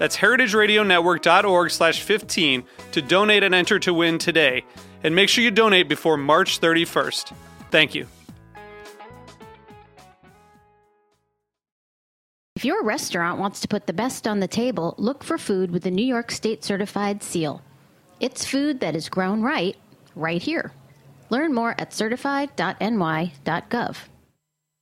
That's heritageradionetwork.org slash 15 to donate and enter to win today. And make sure you donate before March 31st. Thank you. If your restaurant wants to put the best on the table, look for food with the New York State Certified Seal. It's food that is grown right, right here. Learn more at certified.ny.gov.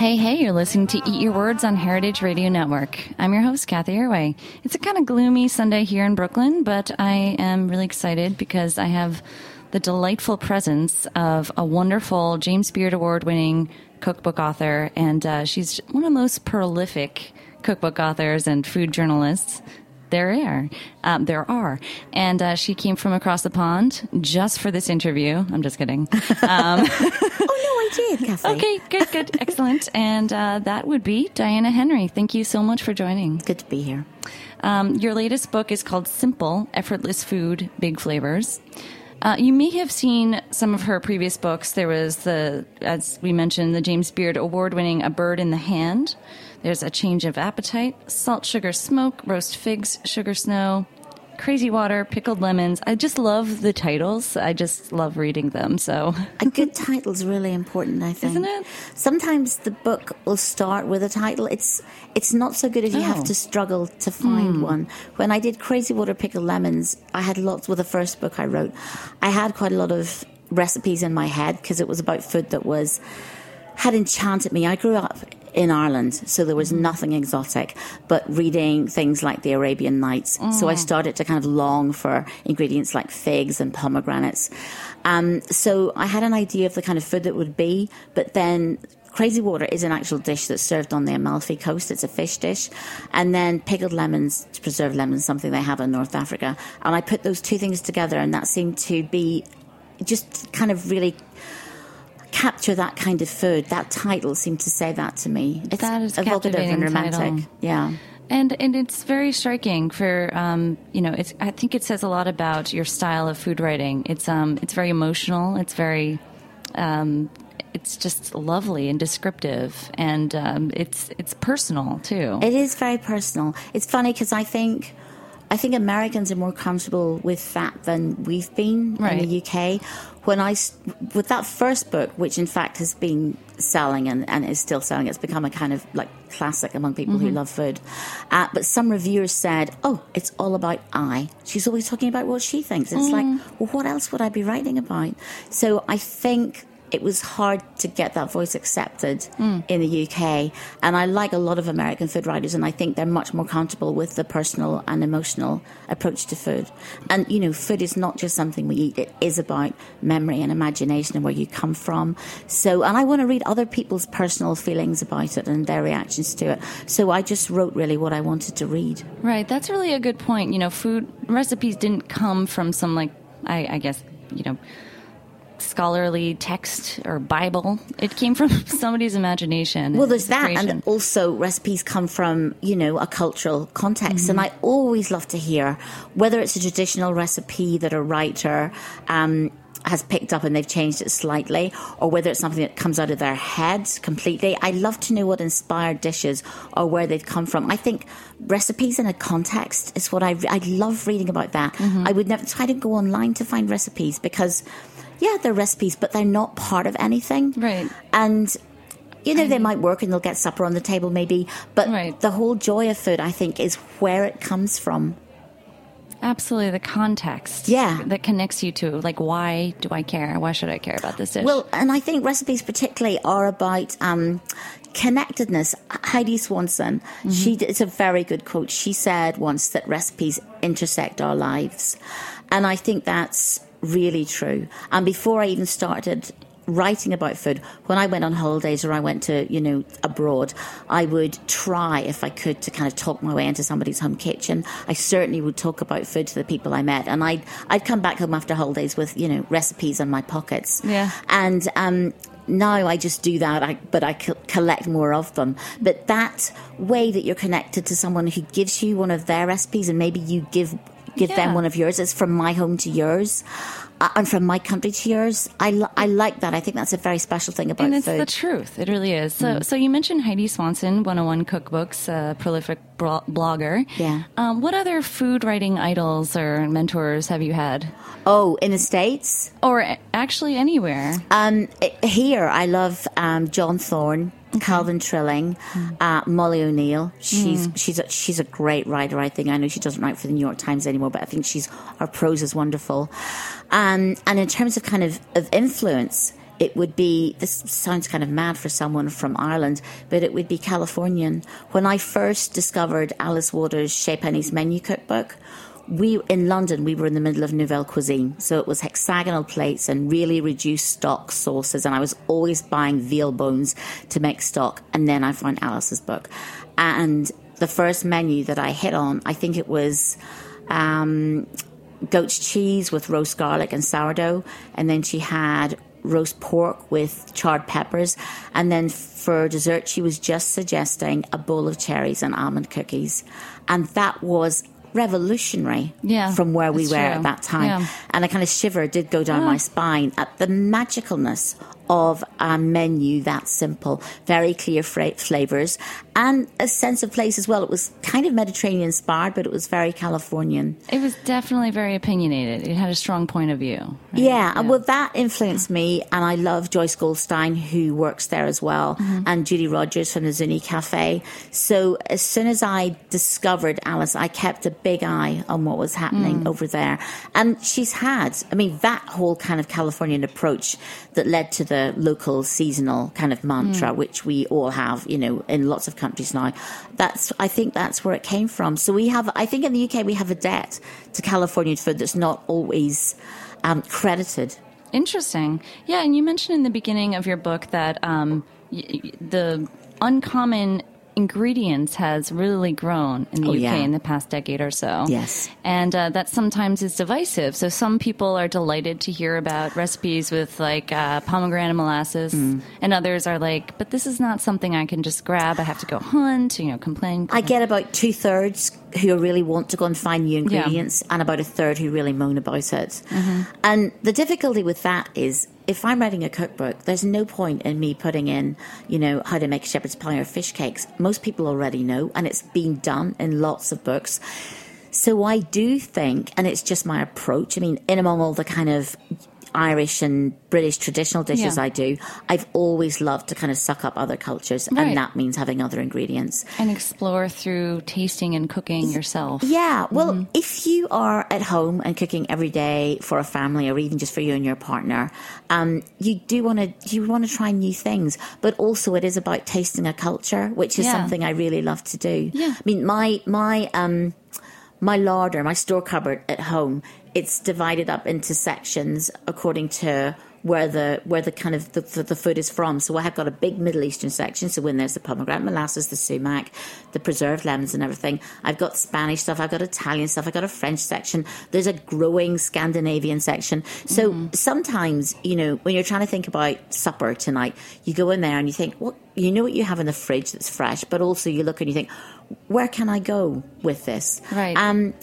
Hey, hey, you're listening to Eat Your Words on Heritage Radio Network. I'm your host, Cathy Erway. It's a kind of gloomy Sunday here in Brooklyn, but I am really excited because I have the delightful presence of a wonderful James Beard Award winning cookbook author, and uh, she's one of the most prolific cookbook authors and food journalists there are. Um, there are. And uh, she came from across the pond just for this interview. I'm just kidding. Um, Oh, no, I did, Cathy. Okay, good, good, excellent. And uh, that would be Diana Henry. Thank you so much for joining. Good to be here. Um, your latest book is called Simple Effortless Food, Big Flavors. Uh, you may have seen some of her previous books. There was the, as we mentioned, the James Beard award winning A Bird in the Hand. There's A Change of Appetite, Salt, Sugar, Smoke, Roast Figs, Sugar Snow, Crazy Water, Pickled Lemons. I just love the titles. I just love reading them. So, A good title's really important, I think. Isn't it? Sometimes the book will start with a title. It's it's not so good if you Oh. have to struggle to find hmm. one. When I did Crazy Water Pickled Lemons, I had lots with the first book I wrote. I had quite a lot of recipes in my head because it was about food that was had enchanted me. I grew up in Ireland, so there was nothing exotic, but reading things like the Arabian Nights. So I started to kind of long for ingredients like figs and pomegranates. Um, so I had an idea of the kind of food that would be, but then Crazy Water is an actual dish that's served on the Amalfi Coast. It's a fish dish. And then pickled lemons, preserved lemons, something they have in North Africa. And I put those two things together, and that seemed to be just kind of really capture that kind of food. That title seemed to say that to me. It's That is evocative and romantic. title. Yeah. And and it's very striking for um, you know it's I think it says a lot about your style of food writing. It's um it's very emotional. It's very um, it's just lovely and descriptive, and um, it's it's personal too. It is very personal. It's funny because I think I think Americans are more comfortable with that than we've been Right. in the UK. When I with that first book, which in fact has been selling and, and is still selling, it's become a kind of like classic among people Mm-hmm. who love food. Uh, but some reviewers said, "Oh, it's all about I." She's always talking about what she thinks. It's Mm. like, well, what else would I be writing about? So I think it was hard to get that voice accepted Mm. in the UK. And I like a lot of American food writers, and I think they're much more comfortable with the personal and emotional approach to food. And, you know, food is not just something we eat, it is about memory and imagination and where you come from. So, and I want to read other people's personal feelings about it and their reactions to it. So I just wrote really what I wanted to read. Right, that's really a good point. You know, food recipes didn't come from some like I, I guess you know scholarly text or Bible. It came from somebody's imagination. Well, there's that, and also recipes come from you know a cultural context, and Mm-hmm. I always love to hear whether it's a traditional recipe that a writer. Um, has picked up and they've changed it slightly, or whether it's something that comes out of their head completely. I love to know what inspired dishes or where they've come from. I think recipes in a context is what I I love reading about that. Mm-hmm. I would never try to go online to find recipes because, yeah, they're recipes, but they're not part of anything. Right. And you know, they might work and they'll get supper on the table maybe, but Right. the whole joy of food, I think, is where it comes from. Absolutely, the context. Yeah. That connects you to, like, why do I care? Why should I care about this dish? Well, and I think recipes particularly are about um, connectedness. Heidi Swanson, she it's a very good quote. She said once that recipes intersect our lives, and I think that's really true. And before I even started writing about food when i went on holidays or i went to you know abroad i would try if i could to kind of talk my way into somebody's home kitchen i certainly would talk about food to the people i met and i'd i'd come back home after holidays with you know recipes in my pockets Yeah. and um, now I just do that, I, but I co- collect more of them. But that way that you're connected to someone who gives you one of their recipes, and maybe you give give Yeah. them one of yours. It's from my home to yours, uh, and from my country to yours. I, li- I like that. I think that's a very special thing about and it's food. Mm. the truth. It really is. So, so you mentioned Heidi Swanson, 101 Cookbooks, a prolific bro- blogger. Yeah. Um, what other food writing idols or mentors have you had? oh, in the states, Or actually anywhere? Um, here, I love um, John Thorne, Calvin Trillin, uh, Molly O'Neill. She's she's a, she's a great writer. I think I know she doesn't write for the New York Times anymore, but I think she's her prose is wonderful. Um, and in terms of kind of of influence. It would be, this sounds kind of mad for someone from Ireland, but it would be Californian. When I first discovered Alice Waters' Chez Panisse menu cookbook, we in London we were in the middle of nouvelle cuisine, so it was hexagonal plates and really reduced stock sauces, and I was always buying veal bones to make stock. And then I found Alice's book, and the first menu that I hit on, I think it was. Um, goat's cheese with roast garlic and sourdough, and then she had roast pork with charred peppers, and then for dessert she was just suggesting a bowl of cherries and almond cookies, and that was revolutionary Yeah, from where we were true. at that time Yeah. and a kind of shiver did go down my ah. spine at the magicalness of a menu that simple, very clear fra- flavors, and a sense of place as well. It was kind of Mediterranean inspired, but it was very Californian. It was definitely very opinionated. It had a strong point of view. right? Yeah, and well, that influenced me, and I love Joyce Goldstein, who works there as well, Mm-hmm. and Judy Rodgers from the Zuni Cafe. So as soon as I discovered Alice, I kept a big eye on what was happening Mm. over there, and she's had, I mean, that whole kind of Californian approach that led to the local seasonal kind of mantra, Mm. which we all have, you know, in lots of countries now. That's, I think, that's where it came from. So we have, I think, in the UK, we have a debt to Californian food that's not always um, credited. Interesting. Yeah, and you mentioned in the beginning of your book that um, y- the uncommon ingredients has really grown in the Oh, UK yeah. in the past decade or so. Yes. And uh, that sometimes is divisive. So some people are delighted to hear about recipes with like uh, pomegranate molasses, Mm. and others are like, but this is not something I can just grab. I have to go hunt, you know, complain. I get about two thirds who really want to go and find new ingredients, and about a third who really moan about it. And the difficulty with that is, if I'm writing a cookbook, there's no point in me putting in, you know, how to make shepherd's pie or fish cakes. Most people already know, and it's been done in lots of books. So I do think, and it's just my approach. I mean, in among all the kind of Irish and British traditional dishes Yeah. I do, I've always loved to kind of suck up other cultures, Right. and that means having other ingredients. and explore through tasting and cooking yourself. Yeah, well, Mm-hmm. if you are at home and cooking every day for a family, or even just for you and your partner, um, you do want to you want to try new things, but also it is about tasting a culture, which is Yeah. something I really love to do. Yeah. I mean, my my um, my larder, my store cupboard at home, it's divided up into sections according to where the where the kind of the, the, the food is from. So I have got a big Middle Eastern section. So when there's the pomegranate molasses, the sumac, the preserved lemons, and everything, I've got Spanish stuff. I've got Italian stuff. I've got a French section. There's a growing Scandinavian section. So sometimes you know when you're trying to think about supper tonight, you go in there and you think, well, you know what you have in the fridge that's fresh, but also you look and you think, where can I go with this? Right. Um,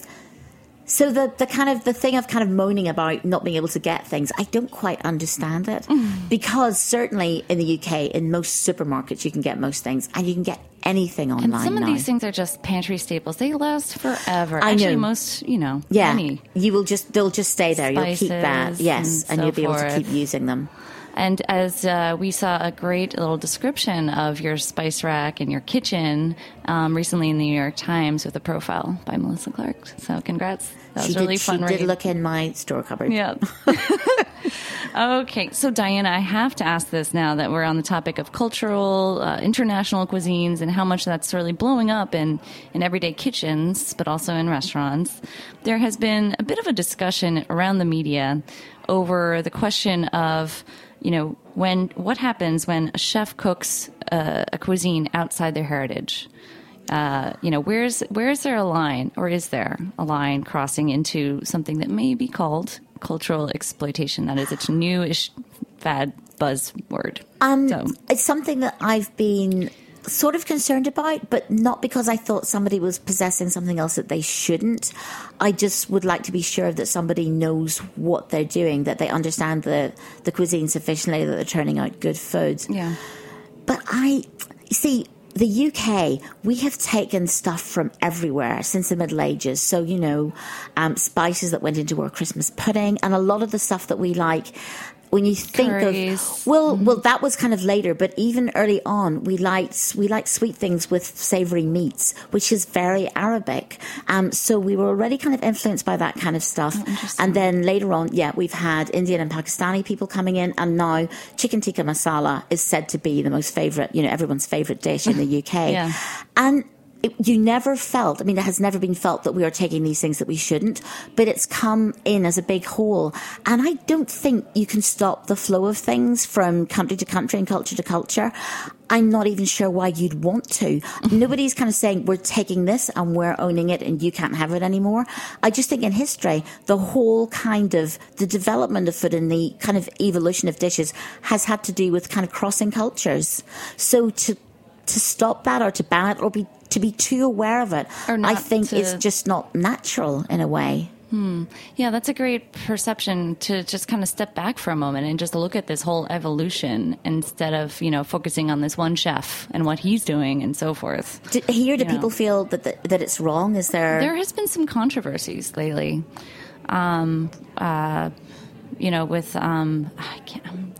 so the the kind of the thing of kind of moaning about not being able to get things, I don't quite understand it mm. because certainly in the UK, in most supermarkets, you can get most things, and you can get anything online And some of now. these things are just pantry staples. They last forever. I Actually, know. most, you know, yeah, many. you will just they'll just stay there. You'll keep that, yes, and and, so you'll be able to keep using them. And as uh, we saw a great little description of your spice rack and your kitchen um, recently in the New York Times with a profile by Melissa Clark. So congrats. That was she really did, fun she read. did look in my store cupboard. Yeah. okay, so Diana, I have to ask this now that we're on the topic of cultural, uh, international cuisines and how much that's really blowing up in, in everyday kitchens, but also in restaurants. There has been a bit of a discussion around the media over the question of, you know, when what happens when a chef cooks uh, a cuisine outside their heritage. Uh, you know, where's where's there a line, or is there a line crossing into something that may be called cultural exploitation? That is a newish fad buzzword. Um, so, It's something that I've been sort of concerned about, but not because I thought somebody was possessing something else that they shouldn't. I just would like to be sure that somebody knows what they're doing, that they understand the, the cuisine sufficiently, that they're turning out good food. yeah, But I see the UK. We have taken stuff from everywhere since the Middle Ages. So you know, um, spices that went into our Christmas pudding, and a lot of the stuff that we like. When you think Curries. of well, well, that was kind of later, but even early on, we liked we liked sweet things with savoury meats, which is very Arabic. Um, so we were already kind of influenced by that kind of stuff. and then later on, yeah, we've had Indian and Pakistani people coming in, and now chicken tikka masala is said to be the most favourite, you know, everyone's favourite dish in the UK. Yeah. And it, you never felt, I mean, it has never been felt that we are taking these things that we shouldn't, but it's come in as a big whole. And I don't think you can stop the flow of things from country to country and culture to culture. I'm not even sure why you'd want to. Nobody's kind of saying we're taking this and we're owning it and you can't have it anymore. I just think in history, the whole kind of the development of food and the kind of evolution of dishes has had to do with kind of crossing cultures. So to to stop that or to ban it or be to be too aware of it, I think to- it's just not natural in a way. yeah, that's a great perception to just kind of step back for a moment and just look at this whole evolution instead of you know focusing on this one chef and what he's doing and so forth. Do, here, do Yeah. people feel that the, that it's wrong? Is there? There has been some controversies lately. Um, uh, you know, with um, I can't,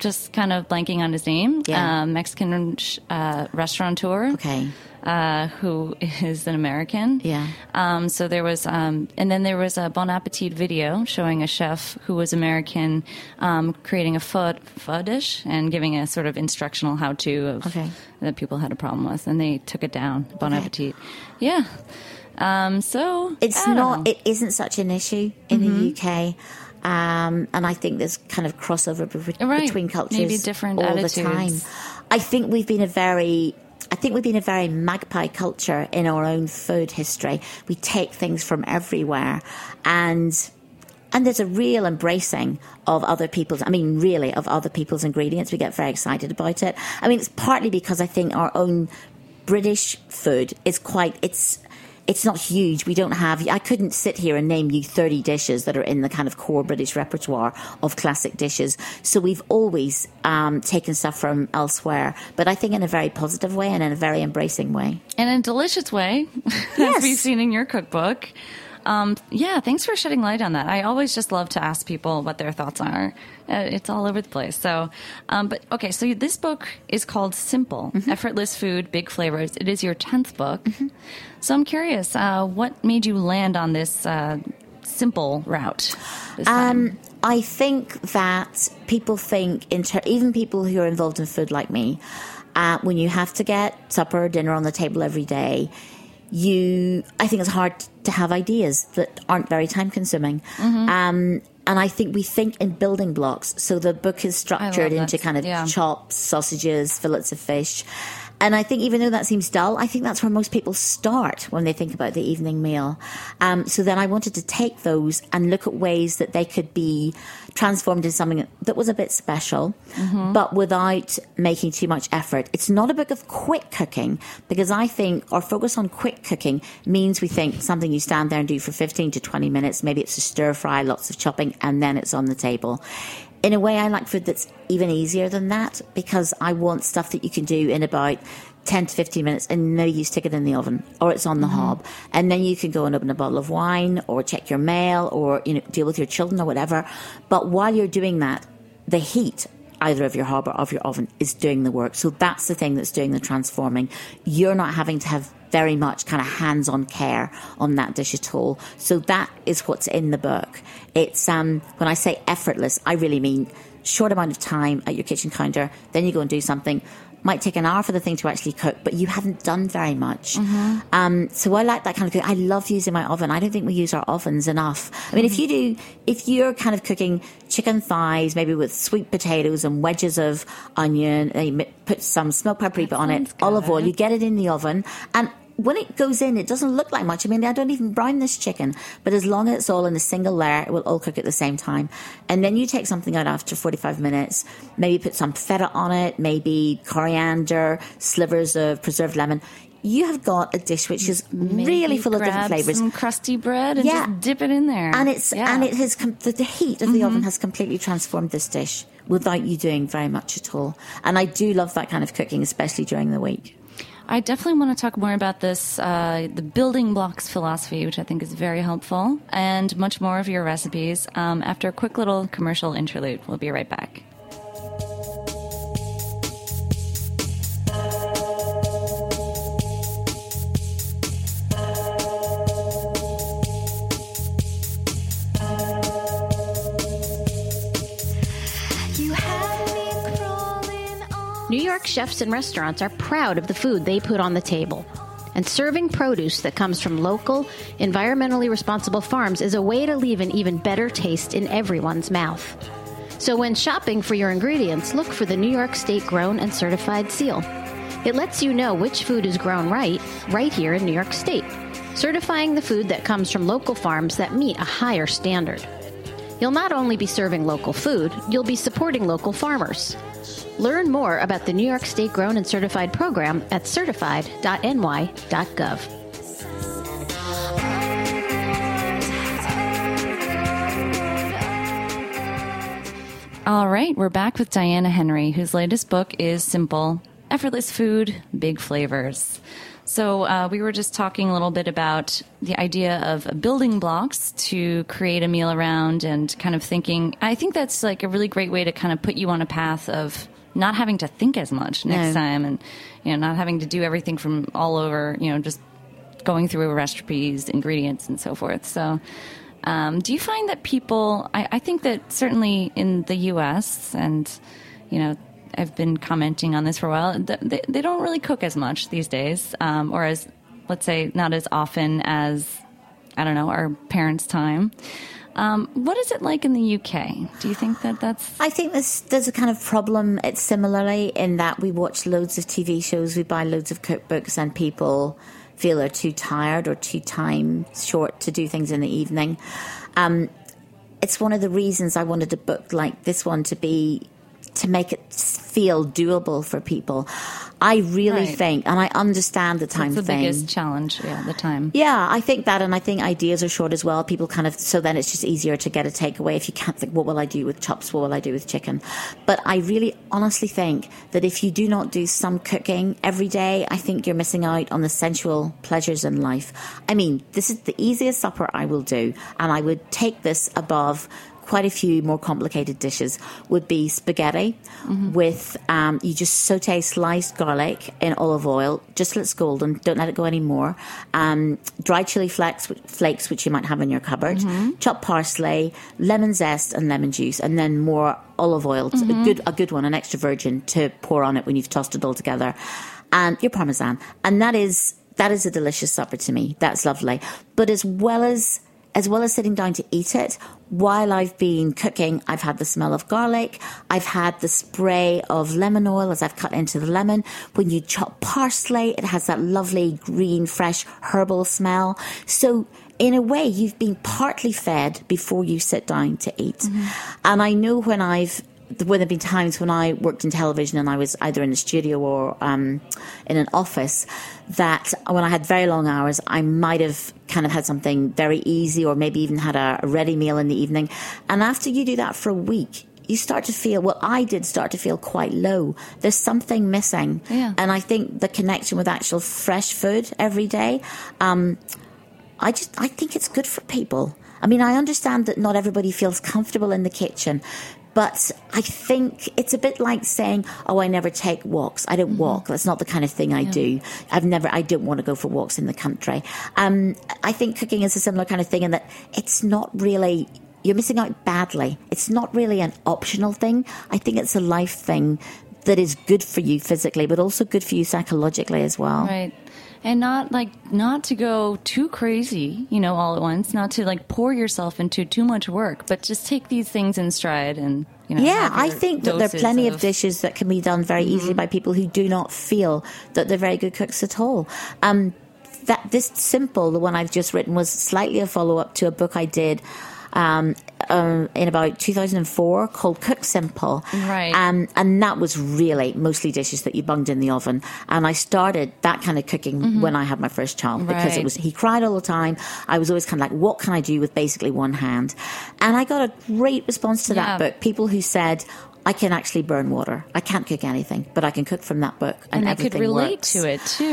just kind of blanking on his name. Yeah. Uh, Mexican uh, restaurateur. okay. Uh, who is an American? Yeah. Um, so there was, um, and then there was a Bon Appetit video showing a chef who was American um, creating a pho, pho dish and giving a sort of instructional how-to of Okay. that people had a problem with, and they took it down. Bon Okay. Appetit. Yeah. Um, so It's not. know. It isn't such an issue in the UK. Um, and I think there's kind of crossover be- Right. between cultures Maybe different all attitudes. the time. I think we've been a very I think we've been a very magpie culture in our own food history. We take things from everywhere and and there's a real embracing of other people's I mean really of other people's ingredients. We get very excited about it. I mean it's partly because I think our own British food is quite it's it's not huge. We don't have. I couldn't sit here and name you 30 dishes that are in the kind of core British repertoire of classic dishes. So we've always um, taken stuff from elsewhere, but I think in a very positive way and in a very embracing way. And in a delicious way, Yes. as we've seen in your cookbook. Um, yeah, thanks for shedding light on that. I always just love to ask people what their thoughts are. Uh, it's all over the place. So, um, but okay, so this book is called Simple Effortless Food, Big Flavors. It is your 10th book. So I'm curious, uh, what made you land on this uh, simple route? This? Um, I think that people think, ter- even people who are involved in food like me, uh, when you have to get supper, or dinner on the table every day, you, I think it's hard to have ideas that aren't very time consuming. Um, and I think we think in building blocks. So the book is structured into kind of Yeah. chops, sausages, fillets of fish. And I think even though that seems dull, I think that's where most people start when they think about the evening meal. Um, so then I wanted to take those and look at ways that they could be transformed into something that was a bit special, mm-hmm. but without making too much effort. It's not a book of quick cooking because I think our focus on quick cooking means we think something you stand there and do for 15 to 20 minutes. Maybe it's a stir fry, lots of chopping, and then it's on the table. In a way, I like food that's even easier than that because I want stuff that you can do in about 10 to 15 minutes and no you stick it in the oven or it's on the hob. And then you can go and open a bottle of wine or check your mail or you know deal with your children or whatever. But while you're doing that the heat either of your hob or of your oven is doing the work. So that's the thing that's doing the transforming. You're not having to have very much kind of hands-on care on that dish at all. So that is what's in the book. It's um when i say effortless i really mean short amount of time at your kitchen counter then you go and do something might take an hour for the thing to actually cook, but you haven't done very much. Um, so I like that kind of cooking. I love using my oven. I don't think we use our ovens enough. I mean, if you do, if you're kind of cooking chicken thighs, maybe with sweet potatoes and wedges of onion, and you put some smoked paprika on it, sounds olive oil, you get it in the oven, and when it goes in, it doesn't look like much. I mean, I don't even brown this chicken, but as long as it's all in a single layer, it will all cook at the same time. And then you take something out after 45 minutes, maybe put some feta on it, maybe coriander, slivers of preserved lemon. You have got a dish which is really Maybe full of different flavors. Some crusty bread and Yeah. just dip it in there. And it's Yeah. Mm-hmm. and it has com- the, the heat of the oven has completely transformed this dish without you doing very much at all. And I do love that kind of cooking, especially during the week. I definitely want to talk more about this, uh, the building blocks philosophy, which I think is very helpful, and much more of your recipes um, after a quick little commercial interlude. We'll be right back. Chefs and restaurants are proud of the food they put on the table. And serving produce that comes from local, environmentally responsible farms is a way to leave an even better taste in everyone's mouth. So when shopping for your ingredients, look for the New York State Grown and Certified seal. It lets you know which food is grown right, right here in New York State, certifying the food that comes from local farms that meet a higher standard. You'll not only be serving local food, you'll be supporting local farmers. Learn more about the New York State Grown and Certified program at certified.ny.gov. All right, we're back with Diana Henry, whose latest book is simple Effortless Food, Big Flavors. So, uh, we were just talking a little bit about the idea of building blocks to create a meal around and kind of thinking. I think that's like a really great way to kind of put you on a path of not having to think as much next No. time and, you know, not having to do everything from all over, you know, just going through recipes, ingredients, and so forth. So, um, do you find that people? I, I think that certainly in the U.S. and you know, I've been commenting on this for a while. They, they don't really cook as much these days, um, or as let's say not as often as I don't know our parents' time. Um, what is it like in the UK? Do you think that that's I think there's there's a kind of problem. It's similarly in that we watch loads of TV shows, we buy loads of cookbooks, and people feel they're too tired or too time short to do things in the evening. Um, it's one of the reasons I wanted a book like this one to be to make it feel doable for people. I really Right. think, and I understand the time that's the thing. biggest challenge? Yeah, the time. Yeah, I think that, and I think ideas are short as well. People kind of, so then it's just easier to get a takeaway if you can't think, what will I do with chops? What will I do with chicken? But I really honestly think that if you do not do some cooking every day, I think you're missing out on the sensual pleasures in life. I mean, this is the easiest supper I will do, and I would take this above quite a few more complicated dishes would be spaghetti with um, you just saute sliced garlic in olive oil just till it's golden don't let it go anymore. Um, dried chili flakes flakes which you might have in your cupboard. Chopped parsley lemon zest and lemon juice and then more olive oil a good a good one an extra virgin to pour on it when you've tossed it all together. And your parmesan. And that is that is a delicious supper to me. That's lovely. But as well as as well as sitting down to eat it, while I've been cooking, I've had the smell of garlic. I've had the spray of lemon oil as I've cut into the lemon. When you chop parsley, it has that lovely green, fresh herbal smell. So in a way, you've been partly fed before you sit down to eat. Mm-hmm. And I know when I've there have been times when I worked in television and I was either in a studio or um, in an office that when I had very long hours, I might have kind of had something very easy or maybe even had a, a ready meal in the evening. And after you do that for a week, you start to feel, well, I did start to feel quite low. There's something missing. Yeah. And I think the connection with actual fresh food every day, um, I just I think it's good for people. I mean, I understand that not everybody feels comfortable in the kitchen, but I think it's a bit like saying, "Oh, I never take walks. I don't walk. That's not the kind of thing I do. I've never. I don't want to go for walks in the country." Um, I think cooking is a similar kind of thing in that it's not really. You're missing out badly. It's not really an optional thing. I think it's a life thing that is good for you physically, but also good for you psychologically as well. Right. And not like not to go too crazy, you know, all at once, not to like pour yourself into too much work, but just take these things in stride and you know. Yeah, I think that there are plenty of, dishes that can be done very easily by people who do not feel that they're very good cooks at all. Um, that this simple, the one I've just written, was slightly a follow up to a book I did. Um, um, in about 2004 called Cook Simple. Right. Um, and that was really mostly dishes that you bunged in the oven. And I started that kind of cooking when I had my first child because Mm-hmm. Right. it was, he cried all the time. I was always kind of like, what can I do with basically one hand? And I got a great response to Yeah. that book. People who said, I can actually burn water. I can't cook anything, but I can cook from that book, and, and I everything could relate works. to it too.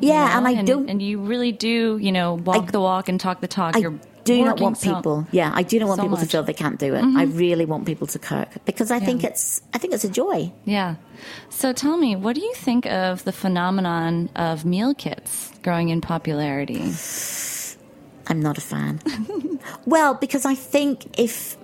you Yeah, know? and I don't- And you really do, you know, walk the walk and talk the talk. I You're do not want so- people. Yeah, I do not want so people to much. Mm-hmm. feel they can't do it. I really want people to cook because I think it's I think it's a joy. Yeah. So tell me, what do you think of the phenomenon of meal kits growing in popularity? I'm not a fan. well, because I think if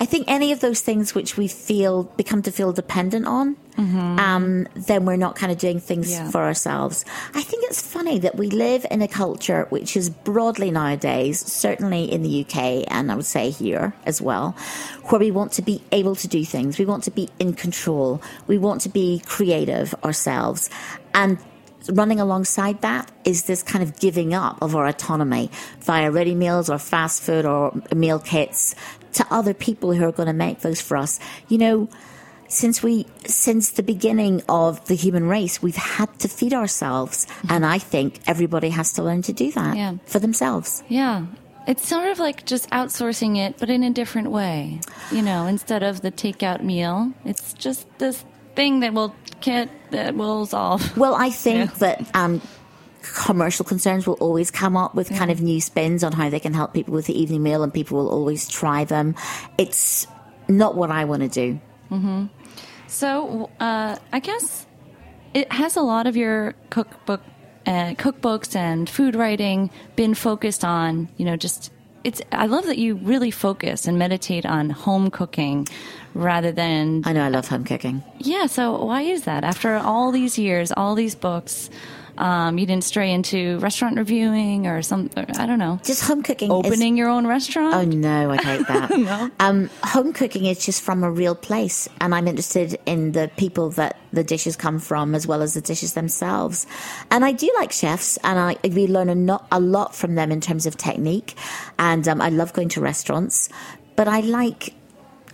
I think any of those things which we feel become to feel dependent on, um, then we're not kind of doing things Yeah. for ourselves. I think it's funny that we live in a culture which is broadly nowadays, certainly in the UK and I would say here as well, where we want to be able to do things. We want to be in control. We want to be creative ourselves. And running alongside that is this kind of giving up of our autonomy via ready meals or fast food or meal kits to other people who are going to make those for us. You know, since we since the beginning of the human race, we've had to feed ourselves, and I think everybody has to learn to do that Yeah. for themselves. Yeah. It's sort of like just outsourcing it, but in a different way. You know, instead of the takeout meal, it's just this thing that will get that will solve. Well, I think Yeah. that um, commercial concerns will always come up with kind of new spins on how they can help people with the evening meal, and people will always try them. It's not what I want to do. So, uh, I guess it has a lot of your cookbook, uh, cookbooks and food writing been focused on, you know, just it's. I love that you really focus and meditate on home cooking rather than I know I love home cooking. yeah. So why is that? After all these years, all these books, um, you didn't stray into restaurant reviewing or some. Or, I don't know. Just home cooking. is- Opening your own restaurant. Oh no, I hate that. No? Um, home cooking is just from a real place, and I'm interested in the people that the dishes come from, as well as the dishes themselves. And I do like chefs, and I we learn a, not, a lot from them in terms of technique. And um, I love going to restaurants, but I like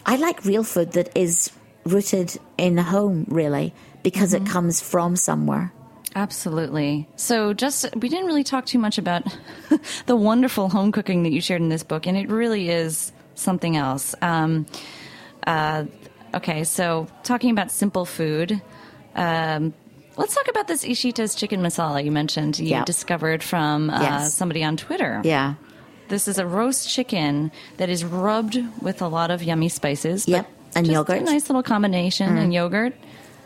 I like real food that is rooted in home, really, because it comes from somewhere. Absolutely. So, just we didn't really talk too much about the wonderful home cooking that you shared in this book, and it really is something else. Um, uh, okay, so talking about simple food. Um, Let's talk about this Ishita's chicken masala you mentioned you Yeah. discovered from uh, Yes. somebody on Twitter. Yeah. This is a roast chicken that is rubbed with a lot of yummy spices. Yep, and yogurt. Mm. A nice little combination and yogurt.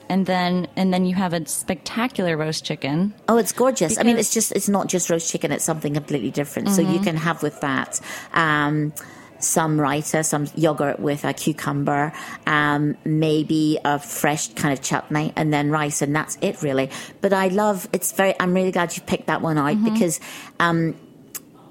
And then and then you have a spectacular roast chicken. Oh, it's gorgeous. I mean, it's just, it's not just roast chicken, it's something completely different. So you can have with that, um, some raita, some yogurt with a cucumber, um, maybe a fresh kind of chutney, and then rice, and that's it really. But I love, it's very, I'm really glad you picked that one out because, um,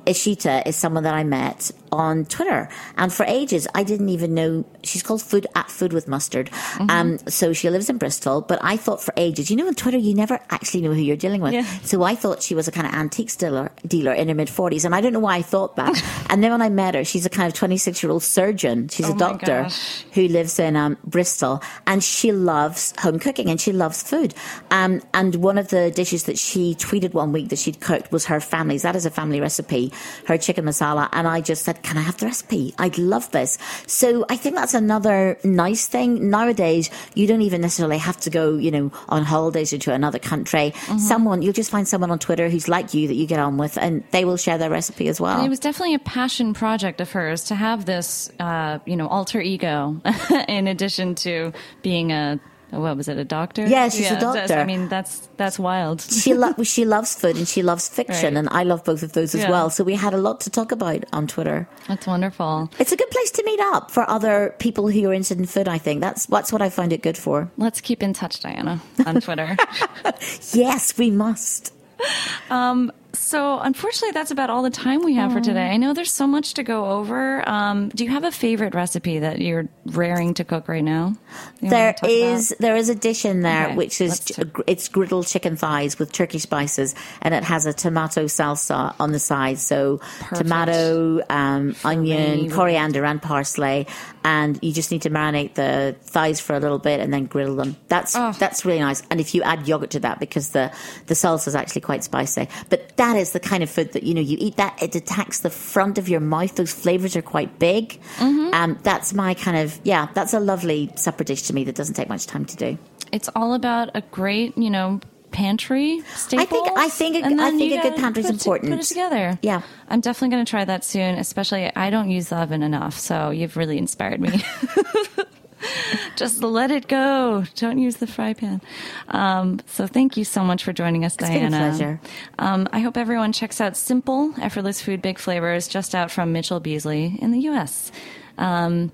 Ishita is someone that I met on Twitter, and for ages I didn't even know she's called Food at Food with Mustard. Mm-hmm. Um, so she lives in Bristol, but I thought for ages, you know, on Twitter you never actually know who you're dealing with. Yeah. So I thought she was a kind of antique dealer, dealer in her mid forties, and I don't know why I thought that. and then when I met her, she's a kind of 26 year old surgeon. She's Oh a doctor gosh. who lives in um, Bristol, and she loves home cooking and she loves food. Um, and one of the dishes that she tweeted one week that she'd cooked was her family's. That is a family recipe, her chicken masala. And I just said, "Can I have the recipe? I'd love this." So I think that's another nice thing nowadays. You don't even necessarily have to go, you know, on holidays or to another country. Mm-hmm. Someone you'll just find someone on Twitter who's like you that you get on with, and they will share their recipe as well. And it was definitely a passion project of hers to have this, uh, you know, alter ego in addition to being a, Oh, what was it, a doctor? Yeah, she's a doctor. I mean, that's that's wild. she lo- she loves food and she loves fiction, Right. and I love both of those as Yeah. well. So we had a lot to talk about on Twitter. That's wonderful. It's a good place to meet up for other people who are interested in food. I think that's that's what I find it good for. Let's keep in touch, Diana, on Twitter. Yes, we must. Um, so, unfortunately, that's about all the time we have for today. I know there's so much to go over. Um, do you have a favorite recipe that you're raring to cook right now? There is about? there is a dish in there Okay, which is talk- it's griddled chicken thighs with turkey spices, and it has a tomato salsa on the side. So Perfect. tomato, um, onion, me. coriander, and parsley, and you just need to marinate the thighs for a little bit and then griddle them. That's Oh. that's really nice. And if you add yogurt to that, because the the salsa is actually quite spicy, but that is the kind of food that you know you eat that it attacks the front of your mouth. Those flavors are quite big. Mm-hmm. Um, that's my kind of yeah. That's a lovely supper dish to me that doesn't take much time to do. It's all about a great, you know, pantry staple. I think- I think a- I think a good pantry is important. Put it together. Yeah. I'm definitely going to try that soon. Especially, I don't use the oven enough, so you've really inspired me. Just let it go. Don't use the fry pan. Um, so thank you so much for joining us, been a Diana. pleasure. Um, I hope everyone checks out Simple Effortless Food Big Flavors, just out from Mitchell Beazley in the U.S. Um,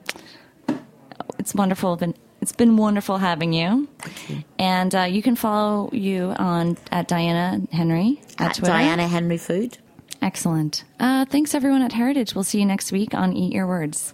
it's wonderful. Been, it's been wonderful having you. And uh, you can follow you on at Diana Henry at, At Twitter. Diana Henry Food. Excellent. Uh, thanks everyone at Heritage. We'll see you next week on Eat Your Words.